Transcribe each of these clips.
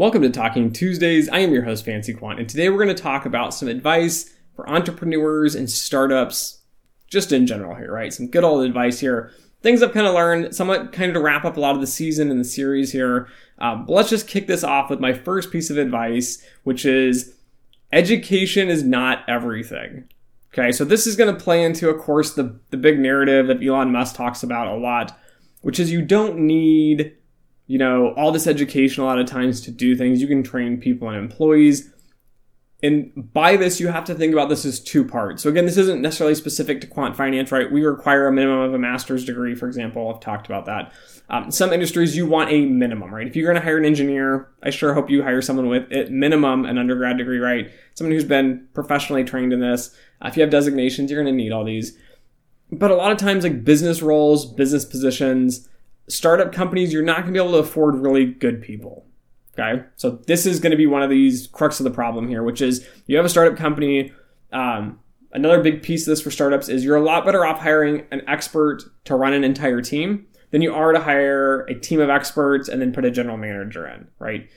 Welcome to Talking Tuesdays. I am your host, Fancy Quant, and today we're going to talk about some advice for entrepreneurs and startups, just in general here, right? Some good old advice here. Things I've kind of learned, somewhat kind of to wrap up a lot of the season and the series here. Um, but let's just kick this off with my first piece of advice, which is education is not everything. Okay, so this is going to play into, of course, the, the big narrative that Elon Musk talks about a lot, which is you don't need you know, all this education a lot of times to do things. You can train people and employees. And by this, you have to think about this as two parts. So again, this isn't necessarily specific to quant finance, right? We require a minimum of a master's degree, for example. I've talked about that. Um, some industries, you want a minimum, right? If you're going to hire an engineer, I sure hope you hire someone with at minimum an undergrad degree, right? Someone who's been professionally trained in this. Uh, if you have designations, you're going to need all these. But a lot of times, like business roles, business positions, startup companies, you're not going to be able to afford really good people. Okay. So this is going to be one of these crux of the problem here, which is you have a startup company. Um, another big piece of this for startups is you're a lot better off hiring an expert to run an entire team than you are to hire a team of experts and then put a general manager in, right?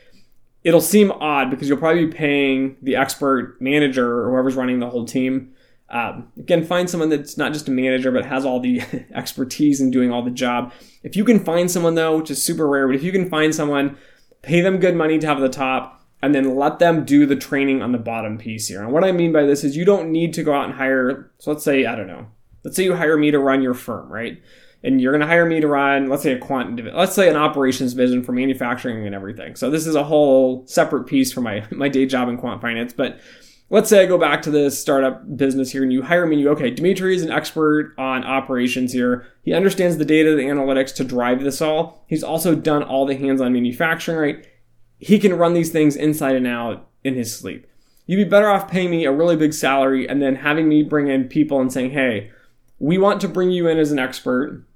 It'll seem odd because you'll probably be paying the expert manager or whoever's running the whole team um, again, find someone that's not just a manager but has all the expertise in doing all the job. If you can find someone though, which is super rare, but if you can find someone, pay them good money to have the top, and then let them do the training on the bottom piece here. And what I mean by this is you don't need to go out and hire. So let's say I don't know. Let's say you hire me to run your firm, right? And you're going to hire me to run, let's say a quant, let's say an operations vision for manufacturing and everything. So this is a whole separate piece for my my day job in quant finance, but let's say I go back to this startup business here and you hire me and you, okay, Dimitri is an expert on operations here. He understands the data, the analytics to drive this all. He's also done all the hands on manufacturing, right? He can run these things inside and out in his sleep. You'd be better off paying me a really big salary and then having me bring in people and saying, hey, we want to bring you in as an expert,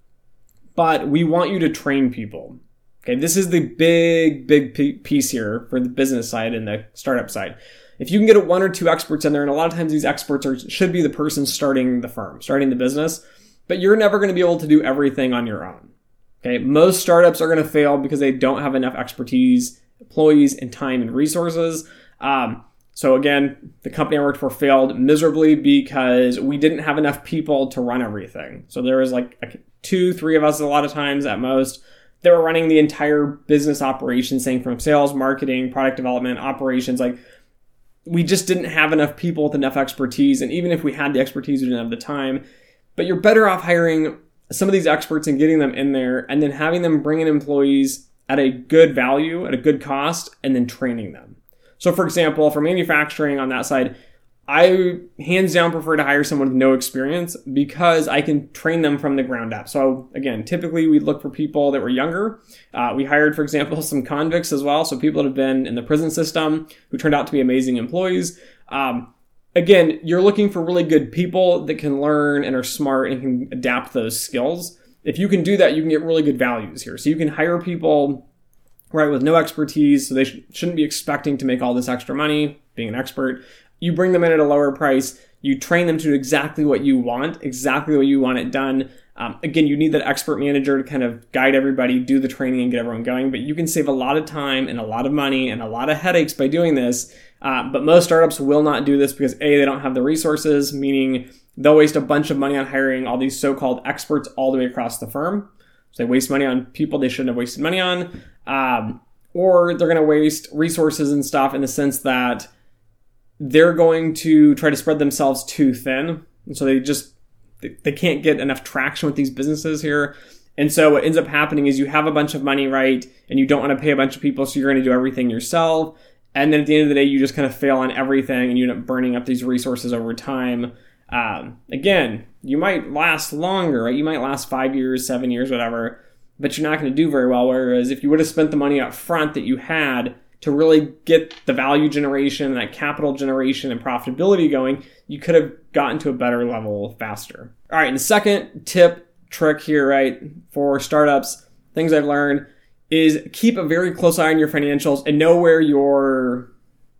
but we want you to train people. Okay, this is the big, big piece here for the business side and the startup side if you can get one or two experts in there, and a lot of times these experts are should be the person starting the firm, starting the business, but you're never going to be able to do everything on your own. Okay, most startups are going to fail because they don't have enough expertise, employees, and time and resources. Um, so again, the company I worked for failed miserably because we didn't have enough people to run everything. So there was like two, three of us a lot of times at most. They were running the entire business operation, saying from sales, marketing, product development, operations, like we just didn't have enough people with enough expertise. And even if we had the expertise, we didn't have the time. But you're better off hiring some of these experts and getting them in there and then having them bring in employees at a good value, at a good cost, and then training them. So, for example, for manufacturing on that side, I hands down prefer to hire someone with no experience because I can train them from the ground up. So again, typically we look for people that were younger. Uh, we hired, for example, some convicts as well, so people that have been in the prison system who turned out to be amazing employees. Um, again, you're looking for really good people that can learn and are smart and can adapt those skills. If you can do that, you can get really good values here. So you can hire people right with no expertise, so they sh- shouldn't be expecting to make all this extra money being an expert you bring them in at a lower price, you train them to exactly what you want, exactly what you want it done. Um, again, you need that expert manager to kind of guide everybody, do the training, and get everyone going. But you can save a lot of time and a lot of money and a lot of headaches by doing this. Uh, but most startups will not do this because A, they don't have the resources, meaning they'll waste a bunch of money on hiring all these so called experts all the way across the firm. So they waste money on people they shouldn't have wasted money on. Um, or they're going to waste resources and stuff in the sense that they're going to try to spread themselves too thin. And so they just they can't get enough traction with these businesses here. And so what ends up happening is you have a bunch of money, right? And you don't want to pay a bunch of people, so you're going to do everything yourself. And then at the end of the day, you just kind of fail on everything and you end up burning up these resources over time. Um, again, you might last longer, right? You might last five years, seven years, whatever, but you're not going to do very well. Whereas if you would have spent the money up front that you had to really get the value generation, that capital generation, and profitability going, you could have gotten to a better level faster. All right, and the second tip, trick here, right, for startups, things I've learned is keep a very close eye on your financials and know where your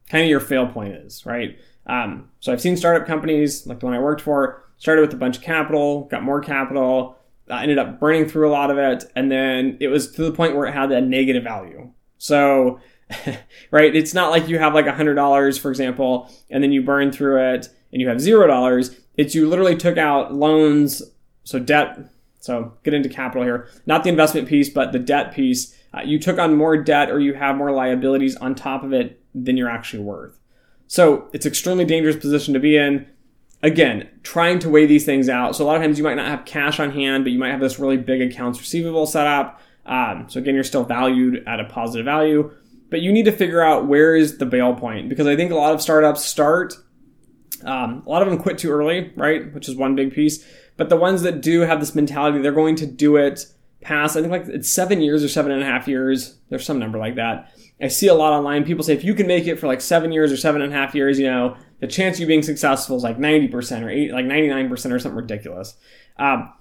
kind of your fail point is, right? Um, so I've seen startup companies like the one I worked for started with a bunch of capital, got more capital, uh, ended up burning through a lot of it, and then it was to the point where it had a negative value. So right? It's not like you have like a hundred dollars, for example, and then you burn through it and you have zero dollars. It's you literally took out loans, so debt. So get into capital here, not the investment piece, but the debt piece. Uh, you took on more debt or you have more liabilities on top of it than you're actually worth. So it's extremely dangerous position to be in. Again, trying to weigh these things out. So a lot of times you might not have cash on hand, but you might have this really big accounts receivable set up. Um, so again, you're still valued at a positive value, but you need to figure out where is the bail point because I think a lot of startups start. Um, a lot of them quit too early, right? Which is one big piece. But the ones that do have this mentality, they're going to do it past, I think like it's seven years or seven and a half years. There's some number like that. I see a lot online. People say if you can make it for like seven years or seven and a half years, you know, the chance of you being successful is like 90% or eight, like 99% or something ridiculous. Um,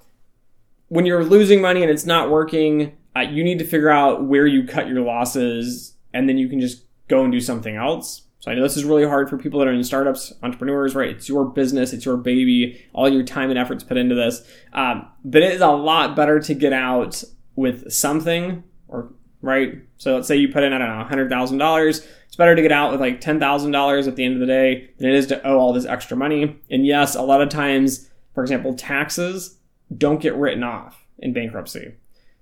when you're losing money and it's not working, uh, you need to figure out where you cut your losses and then you can just go and do something else. So I know this is really hard for people that are in startups, entrepreneurs, right? It's your business, it's your baby, all your time and efforts put into this. Um, but it is a lot better to get out with something, or right? So let's say you put in, I don't know, hundred thousand dollars. It's better to get out with like ten thousand dollars at the end of the day than it is to owe all this extra money. And yes, a lot of times, for example, taxes don't get written off in bankruptcy.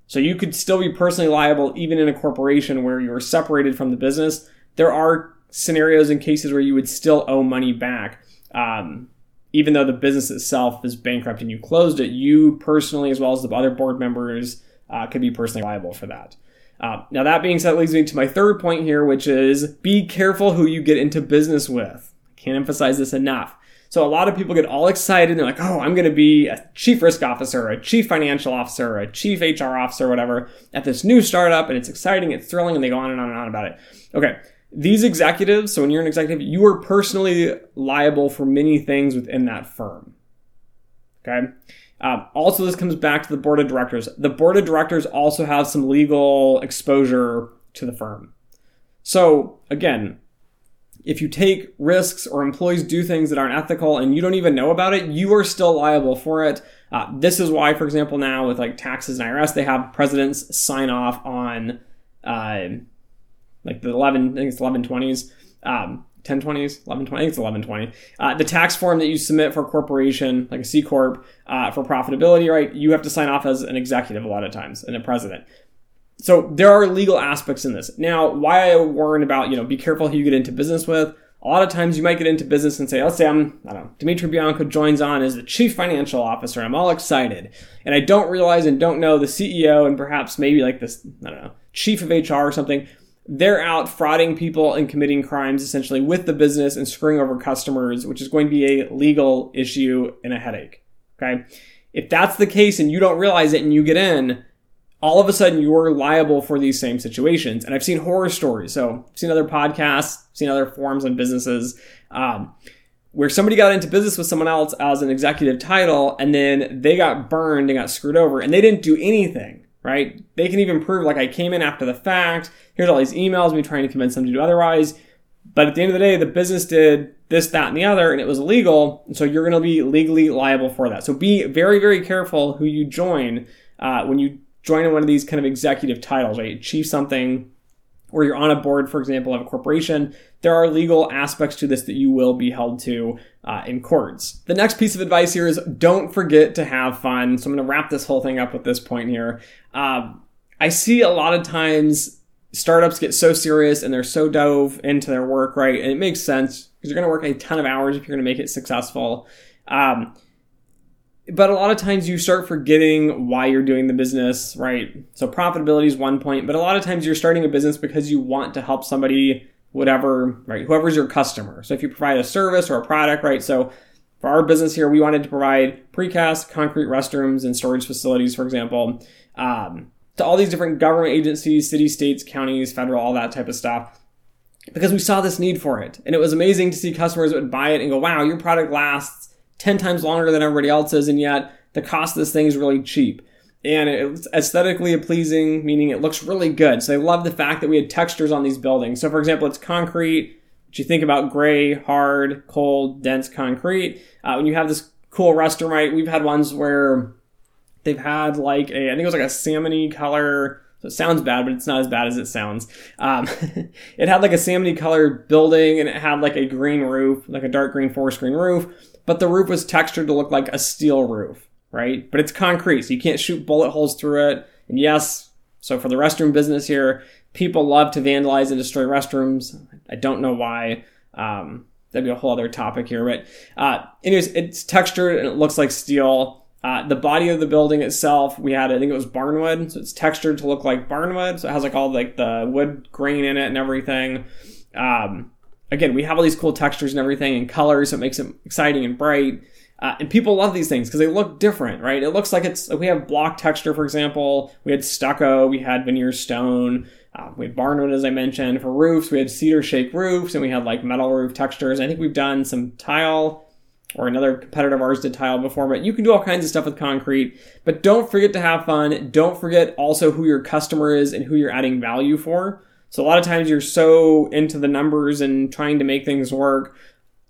So you could still be personally liable even in a corporation where you're separated from the business. There are scenarios and cases where you would still owe money back. Um, even though the business itself is bankrupt and you closed it, you personally, as well as the other board members, uh, could be personally liable for that. Uh, now, that being said, leads me to my third point here, which is be careful who you get into business with. I can't emphasize this enough. So a lot of people get all excited and they're like, oh, I'm going to be a chief risk officer, a chief financial officer, a chief HR officer, whatever, at this new startup, and it's exciting, it's thrilling, and they go on and on and on about it. Okay. These executives, so when you're an executive, you are personally liable for many things within that firm. Okay. Um, also, this comes back to the board of directors. The board of directors also have some legal exposure to the firm. So, again, if you take risks or employees do things that aren't ethical and you don't even know about it, you are still liable for it. Uh, this is why, for example, now with like taxes and IRS, they have presidents sign off on uh, like the 11, I think it's 1120s, um, 1020s, 1120, I think it's 1120. Uh, the tax form that you submit for a corporation, like a C Corp, uh, for profitability, right? You have to sign off as an executive a lot of times and a president so there are legal aspects in this. Now, why I warn about, you know, be careful who you get into business with. A lot of times you might get into business and say, let's say I'm, I don't know, Dimitri Bianco joins on as the chief financial officer. I'm all excited. And I don't realize and don't know the CEO and perhaps maybe like this, I don't know, chief of HR or something. They're out frauding people and committing crimes essentially with the business and screwing over customers, which is going to be a legal issue and a headache. Okay. If that's the case and you don't realize it and you get in, all of a sudden you're liable for these same situations. And I've seen horror stories. So I've seen other podcasts, seen other forums and businesses, um, where somebody got into business with someone else as an executive title and then they got burned and got screwed over and they didn't do anything, right? They can even prove like I came in after the fact. Here's all these emails, me trying to convince them to do otherwise. But at the end of the day, the business did this, that, and the other, and it was illegal. And so you're going to be legally liable for that. So be very, very careful who you join uh, when you join in one of these kind of executive titles, right? Chief something, or you're on a board, for example, of a corporation, there are legal aspects to this that you will be held to uh, in courts. The next piece of advice here is don't forget to have fun. So I'm going to wrap this whole thing up with this point here. Uh, I see a lot of times startups get so serious and they're so dove into their work, right? And it makes sense because you're going to work a ton of hours if you're going to make it successful. Um, but a lot of times you start forgetting why you're doing the business, right? So profitability is one point, but a lot of times you're starting a business because you want to help somebody, whatever, right? Whoever's your customer. So if you provide a service or a product, right? So for our business here, we wanted to provide precast concrete restrooms and storage facilities, for example, um, to all these different government agencies, city, states, counties, federal, all that type of stuff. Because we saw this need for it. And it was amazing to see customers would buy it and go, wow, your product lasts 10 times longer than everybody else's, and yet the cost of this thing is really cheap. And it's aesthetically pleasing, meaning it looks really good. So I love the fact that we had textures on these buildings. So, for example, it's concrete, which you think about gray, hard, cold, dense concrete. Uh, when you have this cool restroom, right? We've had ones where they've had like a, I think it was like a salmony color, So it sounds bad, but it's not as bad as it sounds. Um, it had like a salmon colored building and it had like a green roof, like a dark green forest green roof, but the roof was textured to look like a steel roof, right? But it's concrete, so you can't shoot bullet holes through it. And yes, so for the restroom business here, people love to vandalize and destroy restrooms. I don't know why. Um, that'd be a whole other topic here, but uh, anyways, it's textured and it looks like steel. Uh, the body of the building itself, we had, I think it was barnwood, so it's textured to look like barnwood. So it has like all like the wood grain in it and everything. Um, again, we have all these cool textures and everything and colors, so it makes it exciting and bright. Uh, and people love these things because they look different, right? It looks like it's, like we have block texture, for example. We had stucco, we had veneer stone, uh, we had barnwood, as I mentioned. For roofs, we had cedar shake roofs, and we had like metal roof textures. I think we've done some tile or another competitor of ours did tile before, but you can do all kinds of stuff with concrete. But don't forget to have fun. Don't forget also who your customer is and who you're adding value for. So a lot of times you're so into the numbers and trying to make things work.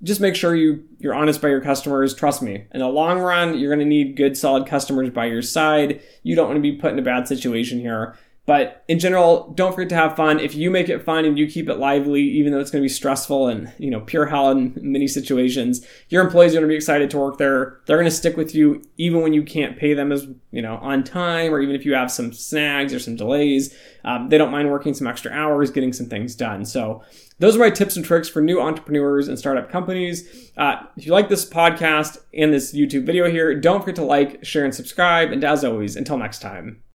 Just make sure you you're honest by your customers. Trust me. In the long run, you're going to need good, solid customers by your side. You don't want to be put in a bad situation here. But in general, don't forget to have fun. If you make it fun and you keep it lively, even though it's going to be stressful and you know pure hell in many situations, your employees are going to be excited to work there. They're going to stick with you even when you can't pay them as you know on time, or even if you have some snags or some delays. Um, they don't mind working some extra hours, getting some things done. So those are my tips and tricks for new entrepreneurs and startup companies. Uh, if you like this podcast and this YouTube video here, don't forget to like, share, and subscribe. And as always, until next time.